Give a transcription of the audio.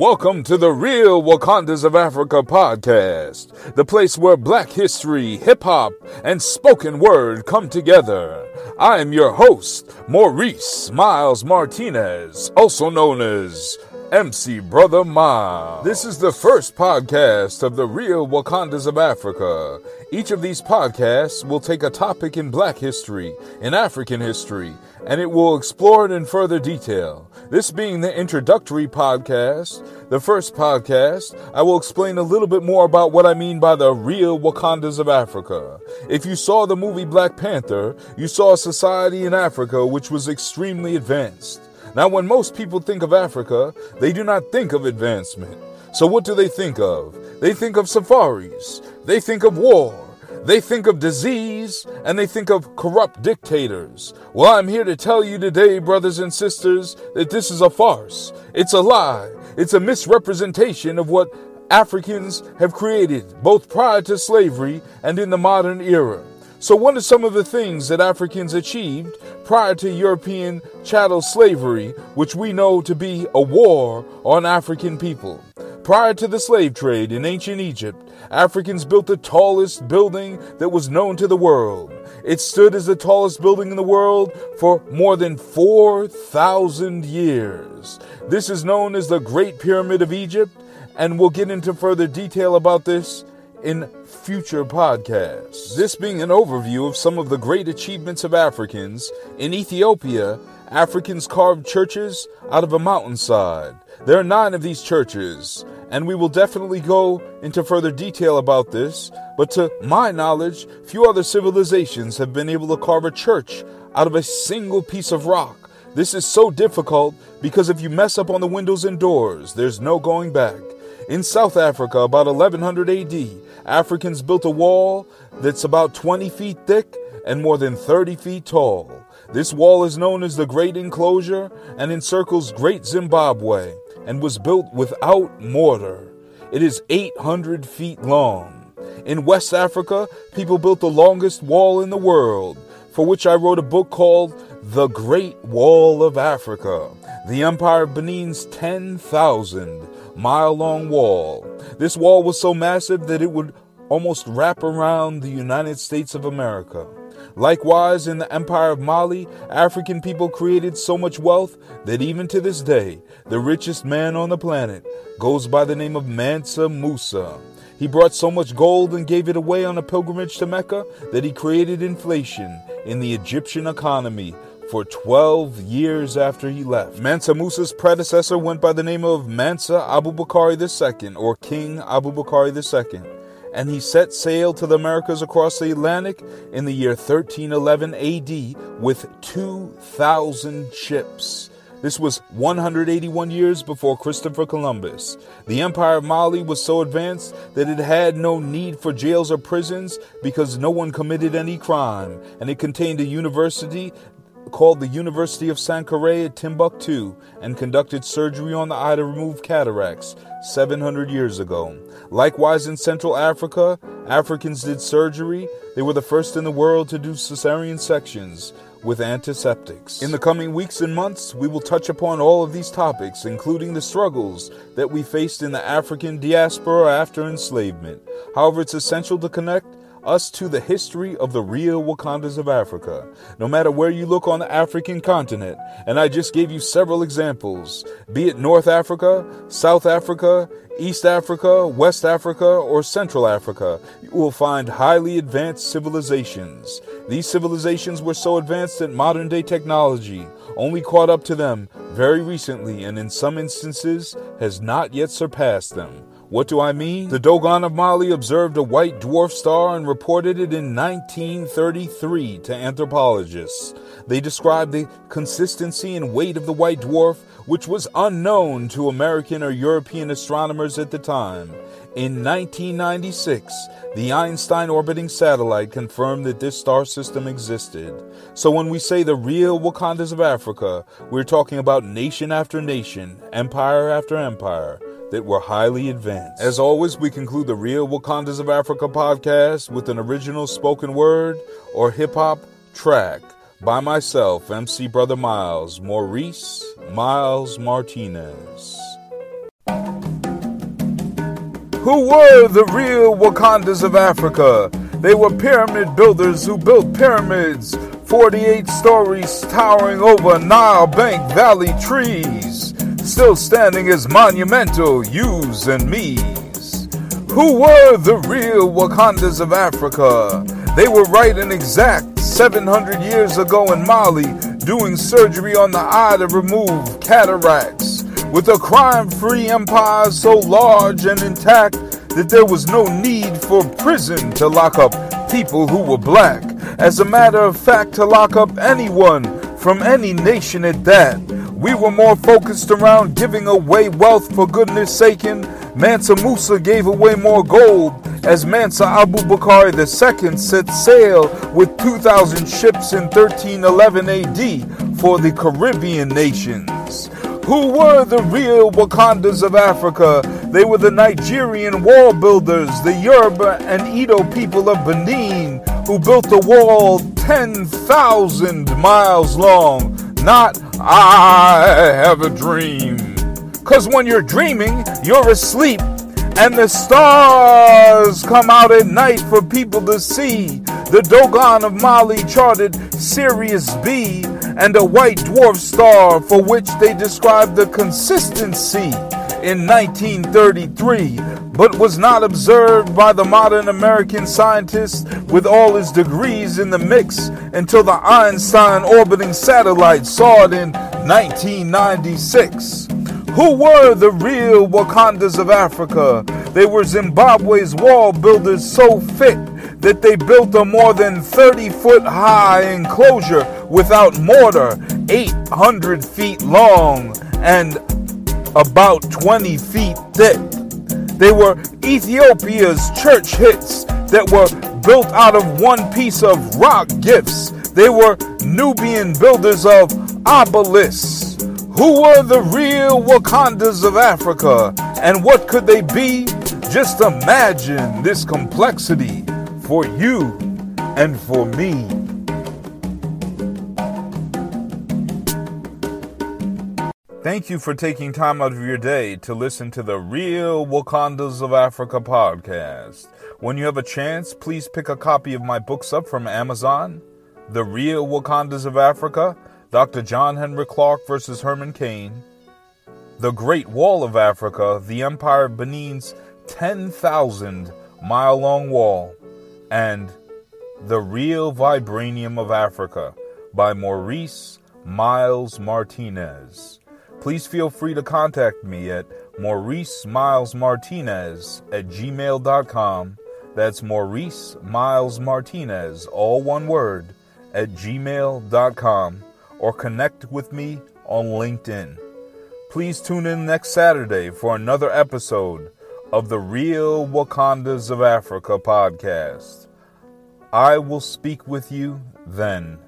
Welcome to the Real Wakandas of Africa podcast, the place where black history, hip hop, and spoken word come together. I am your host, Maurice Miles Martinez, also known as MC Brotha Miles. This is the first podcast of the Real Wakandas of Africa. Each of these podcasts will take a topic in black history, in African history, and it will explore it in further detail. This being the introductory podcast, the first podcast, I will explain a little bit more about what I mean by the real Wakandas of Africa. If you saw the movie Black Panther, you saw a society in Africa which was extremely advanced. Now, when most people think of Africa, they do not think of advancement. So, what do they think of? They think of safaris, they think of war, they think of disease, and they think of corrupt dictators. Well, I'm here to tell you today, brothers and sisters, that this is a farce. It's a lie. It's a misrepresentation of what Africans have created, both prior to slavery and in the modern era. So, what are some of the things that Africans achieved prior to European chattel slavery, which we know to be a war on African people? Prior to the slave trade in ancient Egypt, Africans built the tallest building that was known to the world. It stood as the tallest building in the world for more than 4,000 years. This is known as the Great Pyramid of Egypt, and we'll get into further detail about this in future podcasts. This being an overview of some of the great achievements of Africans, in Ethiopia, Africans carved churches out of a mountainside. There are nine of these churches, and we will definitely go into further detail about this, but to my knowledge, few other civilizations have been able to carve a church out of a single piece of rock. This is so difficult because if you mess up on the windows and doors, there's no going back. In South Africa, about 1100 AD, Africans built a wall that's about 20 feet thick and more than 30 feet tall. This wall is known as the Great Enclosure and encircles Great Zimbabwe and was built without mortar. It is 800 feet long. In West Africa, people built the longest wall in the world, for which I wrote a book called The Great Wall of Africa. The Empire of Benin's 10,000 mile long wall. This wall was so massive that it would almost wrap around the United States of America. Likewise, in the Empire of Mali, African people created so much wealth that even to this day, the richest man on the planet goes by the name of Mansa Musa. He brought so much gold and gave it away on a pilgrimage to Mecca that he created inflation in the Egyptian economy for 12 years after he left. Mansa Musa's predecessor went by the name of Mansa Abu Abubakari II, or King Abu Abubakari II, and he set sail to the Americas across the Atlantic in the year 1311 AD with 2,000 ships. This was 181 years before Christopher Columbus. The Empire of Mali was so advanced that it had no need for jails or prisons because no one committed any crime, and it contained a university called the University of Sankore at Timbuktu and conducted surgery on the eye to remove cataracts 700 years ago. Likewise, in Central Africa, Africans did surgery. They were the first in the world to do cesarean sections with antiseptics. In the coming weeks and months, we will touch upon all of these topics, including the struggles that we faced in the African diaspora after enslavement. However, it's essential to connect us to the history of the real Wakandas of Africa, no matter where you look on the African continent. And I just gave you several examples, be it North Africa, South Africa, East Africa, West Africa, or Central Africa, you will find highly advanced civilizations. These civilizations were so advanced that modern day technology only caught up to them very recently and in some instances has not yet surpassed them. What do I mean? The Dogon of Mali observed a white dwarf star and reported it in 1933 to anthropologists. They described the consistency and weight of the white dwarf, which was unknown to American or European astronomers at the time. In 1996, the Einstein orbiting satellite confirmed that this star system existed. So when we say the real Wakandas of Africa, we're talking about nation after nation, empire after empire that were highly advanced. As always, we conclude the Real Wakandas of Africa podcast with an original spoken word or hip hop track by myself, MC Brotha Miles, Maurice Miles Martinez. Who were the real Wakandas of Africa? They were pyramid builders who built pyramids, 48 stories towering over Nile Bank Valley trees still standing as monumental yous and me's. Who were the real Wakandas of Africa? They were right and exact 700 years ago in Mali, doing surgery on the eye to remove cataracts. With a crime free empire so large and intact that there was no need for prison to lock up people who were black. As a matter of fact, to lock up anyone from any nation at that. We were more focused around giving away wealth for goodness sake. Mansa Musa gave away more gold as Mansa Abu Bakr II set sail with 2,000 ships in 1311 AD for the Caribbean nations. Who were the real Wakandas of Africa? They were the Nigerian wall builders, the Yoruba and Edo people of Benin, who built a wall 10,000 miles long. Not I have a dream. Because when you're dreaming, you're asleep, and the stars come out at night for people to see. The Dogon of Mali charted Sirius B and a white dwarf star for which they describe the consistency in 1933, but was not observed by the modern American scientist with all his degrees in the mix until the Einstein orbiting satellite saw it in 1996. Who were the real Wakandas of Africa? They were Zimbabwe's wall builders so fit that they built a more than 30 foot high enclosure without mortar, 800 feet long, and about 20 feet thick. They were Ethiopia's church hits that were built out of one piece of rock gifts. They were Nubian builders of obelisks. Who were the real Wakandas of Africa? And what could they be? Just imagine this complexity for you and for me. Thank you for taking time out of your day to listen to the Real Wakandas of Africa podcast. When you have a chance, please pick a copy of my books up from Amazon The Real Wakandas of Africa, Dr. John Henrik Clarke versus Herman Cain, The Great Wall of Africa, The Empire of Benin's 10,000 mile long wall, and The Real Vibranium of Africa by Maurice Miles Martinez. Please feel free to contact me at Maurice Miles Martinez at gmail.com. That's Maurice Miles Martinez, all one word, at gmail.com or connect with me on LinkedIn. Please tune in next Saturday for another episode of the Real Wakandas of Africa podcast. I will speak with you then.